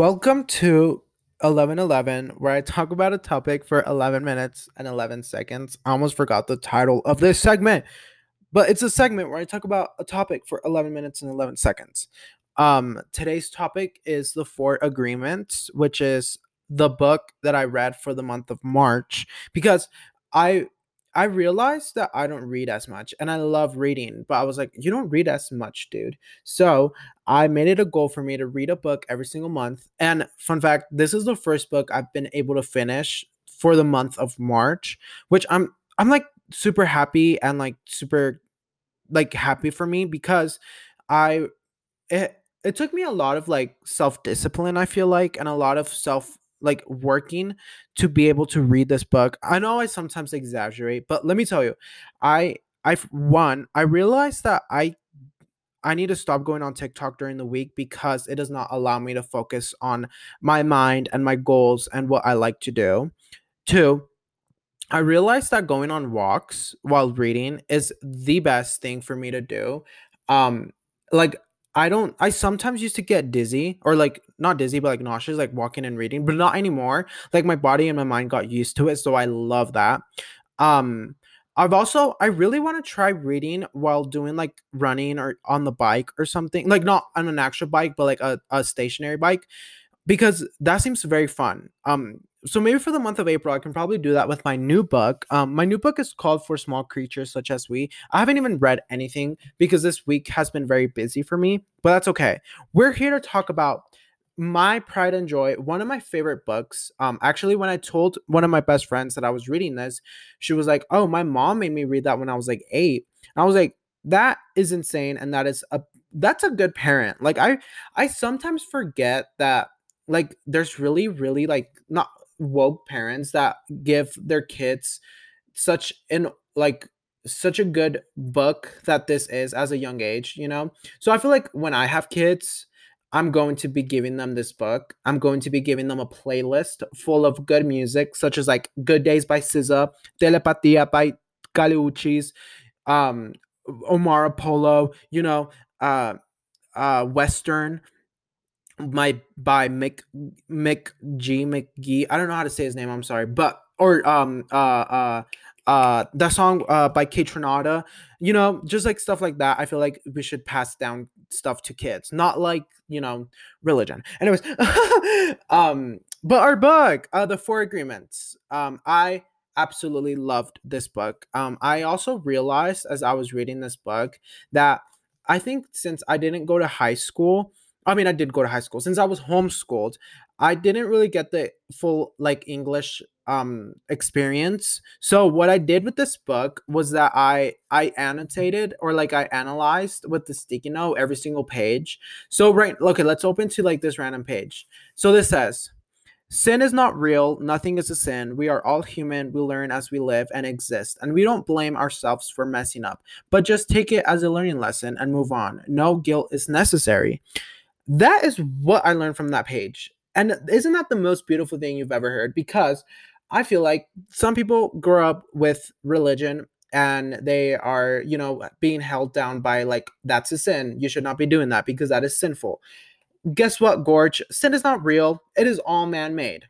Welcome to 1111, where I talk about a topic for 11 minutes and 11 seconds. I almost forgot the title of this segment, but it's a segment where I talk about a topic for 11 minutes and 11 seconds. Um, today's topic is the Four Agreements, which is the book that I read for the month of March because I I realized that I don't read as much and I love reading, but I was like, you don't read as much, dude. So I made it a goal for me to read a book every single month. And fun fact, this is the first book I've been able to finish for the month of March, which I'm I'm like super happy and like super like happy for me because I it it took me a lot of like self-discipline, I feel like, and a lot of self like working to be able to read this book. I know I sometimes exaggerate, but let me tell you, I I've one, I realized that I I need to stop going on TikTok during the week because it does not allow me to focus on my mind and my goals and what I like to do. Two, I realized that going on walks while reading is the best thing for me to do. Um like I don't I sometimes used to get dizzy or like not dizzy but like nauseous like walking and reading, but not anymore. Like my body and my mind got used to it, so I love that. Um I've also I really want to try reading while doing like running or on the bike or something. Like not on an actual bike, but like a, a stationary bike because that seems very fun. Um so maybe for the month of April, I can probably do that with my new book. Um, my new book is called For Small Creatures Such as We. I haven't even read anything because this week has been very busy for me, but that's okay. We're here to talk about my pride and joy one of my favorite books um actually when i told one of my best friends that i was reading this she was like oh my mom made me read that when i was like eight and i was like that is insane and that is a that's a good parent like i i sometimes forget that like there's really really like not woke parents that give their kids such an like such a good book that this is as a young age, you know? So I feel like when I have kids, I'm going to be giving them this book. I'm going to be giving them a playlist full of good music, such as like Good Days by SZA, Telepatia by Kali Uchis, um, Omar Apollo, you know, uh, uh, Western, my by Mick Mick G McGee. I don't know how to say his name. I'm sorry, but or um uh uh uh that song uh by Kaytranada. You know, just like stuff like that. I feel like we should pass down stuff to kids, not like you know religion. Anyways, um, but our book, uh, the Four Agreements. Um, I absolutely loved this book. Um, I also realized as I was reading this book that I think since I didn't go to high school I mean, I did go to high school. Since I was homeschooled, I didn't really get the full like English um experience. So what I did with this book was that I I annotated or like I analyzed with the sticky note every single page. So right, okay, let's open to like this random page. So this says Sin is not real. Nothing is a sin. We are all human. We learn as we live and exist. And we don't blame ourselves for messing up, but just take it as a learning lesson and move on. No guilt is necessary. That is what I learned from that page. And isn't that the most beautiful thing you've ever heard? Because I feel like some people grow up with religion and they are, you know, being held down by like, that's a sin. You should not be doing that because that is sinful. Guess what, Gorge? Sin is not real, it is all man made.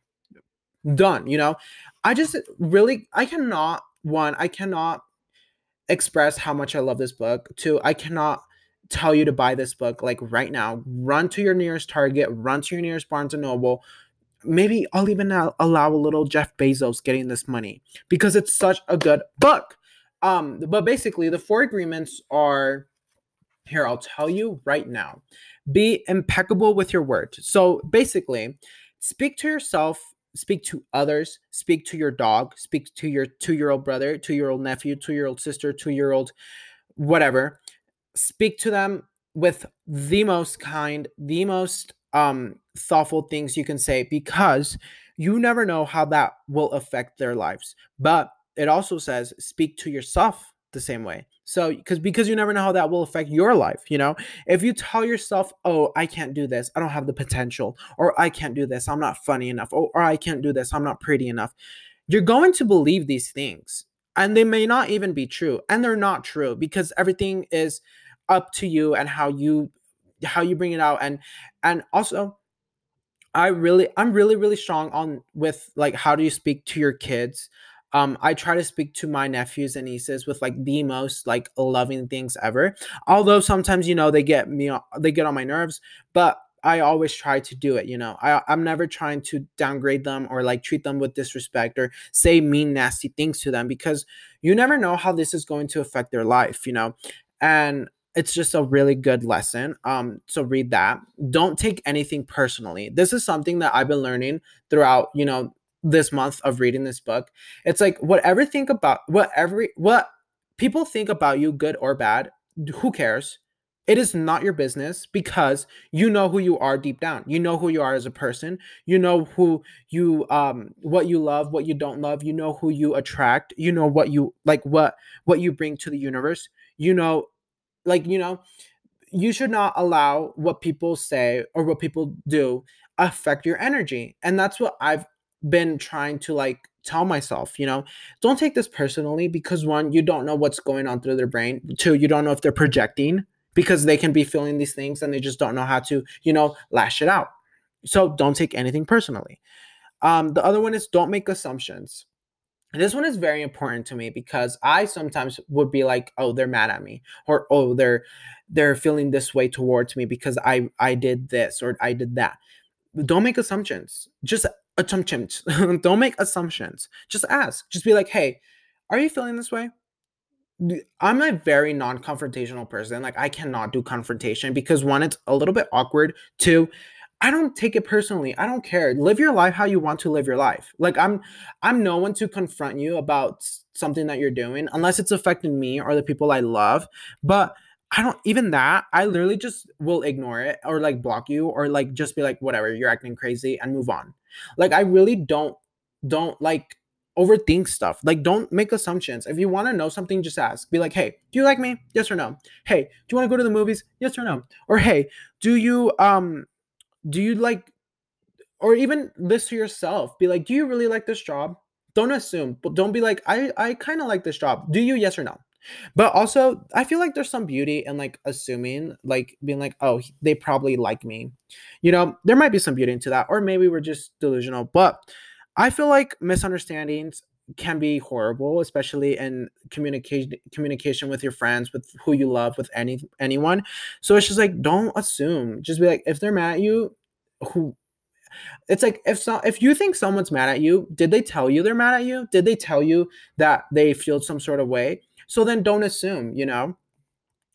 Done, you know? I just really, I cannot, one, I cannot express how much I love this book. Two, I cannot tell you to buy this book like right now. Run to your nearest Target, run to your nearest Barnes and Noble. Maybe I'll even allow a little Jeff Bezos getting this money because it's such a good book. Um, but basically, the four agreements are here. I'll tell you right now. Be impeccable with your word. So basically, speak to yourself speak to others speak to your dog speak to your two-year-old brother two-year-old nephew two-year-old sister two-year-old whatever speak to them with the most kind, the most um thoughtful things you can say because you never know how that will affect their lives. But it also says speak to yourself the same way. So because because you never know how that will affect your life, you know? If you tell yourself, "Oh, I can't do this. I don't have the potential," or "I can't do this. I'm not funny enough," or, or "I can't do this. I'm not pretty enough." You're going to believe these things and they may not even be true and they're not true because everything is up to you and how you how you bring it out and and also I really I'm really really strong on with like how do you speak to your kids. Um I try to speak to my nephews and nieces with like the most like loving things ever. Although sometimes you know they get me they get on my nerves, but I always try to do it, you know. I I'm never trying to downgrade them or like treat them with disrespect or say mean nasty things to them because you never know how this is going to affect their life, you know. And it's just a really good lesson. Um, so read that. Don't take anything personally. This is something that I've been learning throughout, you know, this month of reading this book. It's like whatever think about whatever what people think about you, good or bad, who cares? It is not your business because you know who you are deep down. You know who you are as a person. You know who you um what you love, what you don't love. You know who you attract. You know what you like what what you bring to the universe. You know like you know you should not allow what people say or what people do affect your energy and that's what i've been trying to like tell myself you know? Don't take this personally because one you don't know what's going on through their brain two you don't know if they're projecting because they can be feeling these things and they just don't know how to you know lash it out. So don't take anything personally. Um the other one is don't make assumptions this one is very important to me because I sometimes would be like, "Oh, they're mad at me," or "Oh, they're they're feeling this way towards me because I I did this or I did that." Don't make assumptions. Just assumptions. Don't make assumptions. Just ask. Just be like, "Hey, are you feeling this way?" I'm a very non-confrontational person. Like I cannot do confrontation because one, it's a little bit awkward. Two, I don't take it personally. I don't care. Live your life how you want to live your life. Like I'm I'm no one to confront you about something that you're doing unless it's affecting me or the people I love. But I don't even that. I literally just will ignore it or like block you or like just be like whatever, you're acting crazy and move on. Like I really don't don't like overthink stuff. Like don't make assumptions. If you want to know something just ask. Be like, "Hey, do you like me? Yes or no?" "Hey, do you want to go to the movies? Yes or no?" Or, "Hey, do you um do you like or even this to yourself be like do you really like this job? Don't assume but don't be like i i kind of like this job. Do you yes or no? But also i feel like there's some beauty in like assuming like being like oh they probably like me. You know there might be some beauty into that or maybe we're just delusional but i feel like misunderstandings can be horrible especially in communication communication with your friends with who you love with any anyone. So it's just like don't assume. Just be like if they're mad at you who it's like if so if you think someone's mad at you did they tell you they're mad at you? Did they tell you that they feel some sort of way? So then don't assume you know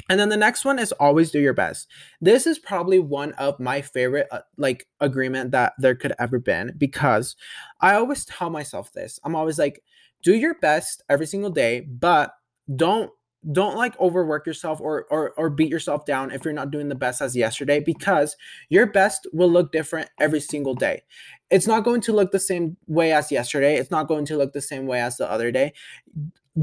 and then the next one is always do your best. This is probably one of my favorite uh, like agreement that there could ever been because I always tell myself this. I'm always like do your best every single day, but don't don't like overwork yourself or or or beat yourself down if you're not doing the best as yesterday because your best will look different every single day. It's not going to look the same way as yesterday. It's not going to look the same way as the other day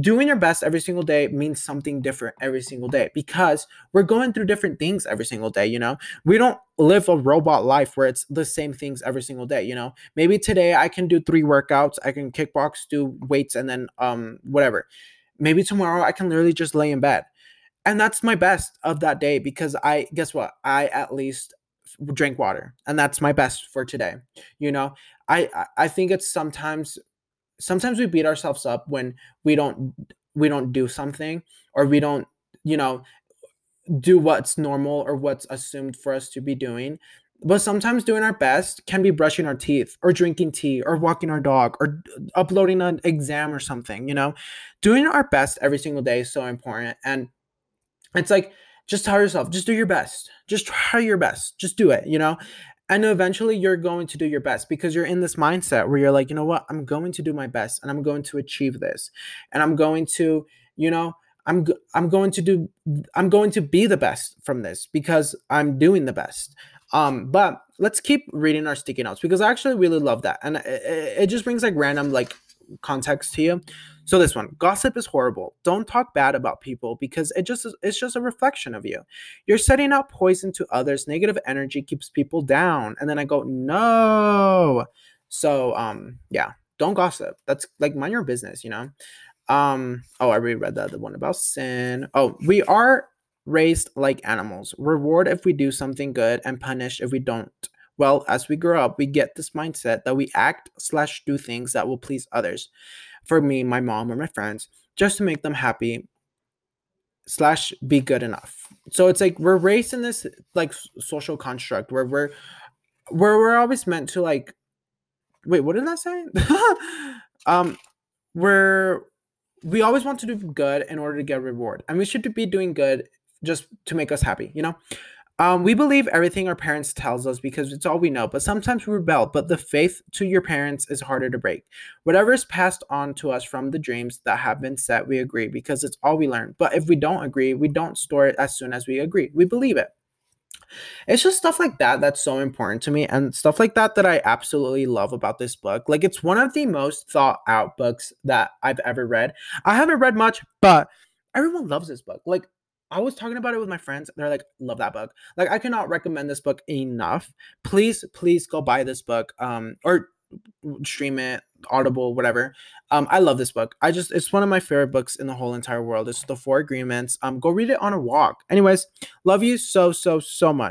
doing your best every single day means something different every single day because we're going through different things every single day you know? We don't live a robot life where it's the same things every single day you know? Maybe today i can do three workouts i can kickbox do weights and then um whatever. Maybe tomorrow i can literally just lay in bed. And that's my best of that day because i guess what? I at least drink water and that's my best for today you know? I i think it's sometimes sometimes we beat ourselves up when we don't we don't do something or we don't you know do what's normal or what's assumed for us to be doing. But sometimes doing our best can be brushing our teeth or drinking tea or walking our dog or uploading an exam or something you know? Doing our best every single day is so important. And it's like just tell yourself just do your best. Just try your best. Just do it you know and eventually you're going to do your best because you're in this mindset where you're like you know what? I'm going to do my best and i'm going to achieve this and i'm going to you know i'm i'm going to do i'm going to be the best from this because i'm doing the best. Um but let's keep reading our sticky notes because i actually really love that and it, it just brings like random like context to you so this one, gossip is horrible. Don't talk bad about people because it just it's just a reflection of you. You're setting out poison to others. Negative energy keeps people down. And then I go, "No." So um yeah, don't gossip. That's like mind your business, you know. Um oh, I already read the one about sin. Oh, we are raised like animals. Reward if we do something good and punish if we don't Well, as we grow up, we get this mindset that we act slash do things that will please others. For me, my mom, or my friends, just to make them happy slash be good enough. So it's like we're raised in this like social construct where we're where we're always meant to like wait, what did I say? um we're we always want to do good in order to get reward. And we should be doing good just to make us happy, you know? Um, we believe everything our parents tells us because it's all we know, but sometimes we rebel. But the faith to your parents is harder to break. Whatever is passed on to us from the dreams that have been set, we agree because it's all we learn. But if we don't agree, we don't store it as soon as we agree. We believe it. It's just stuff like that that's so important to me, and stuff like that that I absolutely love about this book. Like, it's one of the most thought out books that I've ever read. I haven't read much, but everyone loves this book. Like, I was talking about it with my friends. They're like, love that book. Like, I cannot recommend this book enough. Please, please go buy this book. Um, or stream it, Audible, whatever. Um, I love this book. I just it's one of my favorite books in the whole entire world. It's the Four Agreements. Um, go read it on a walk. Anyways, love you so so so much.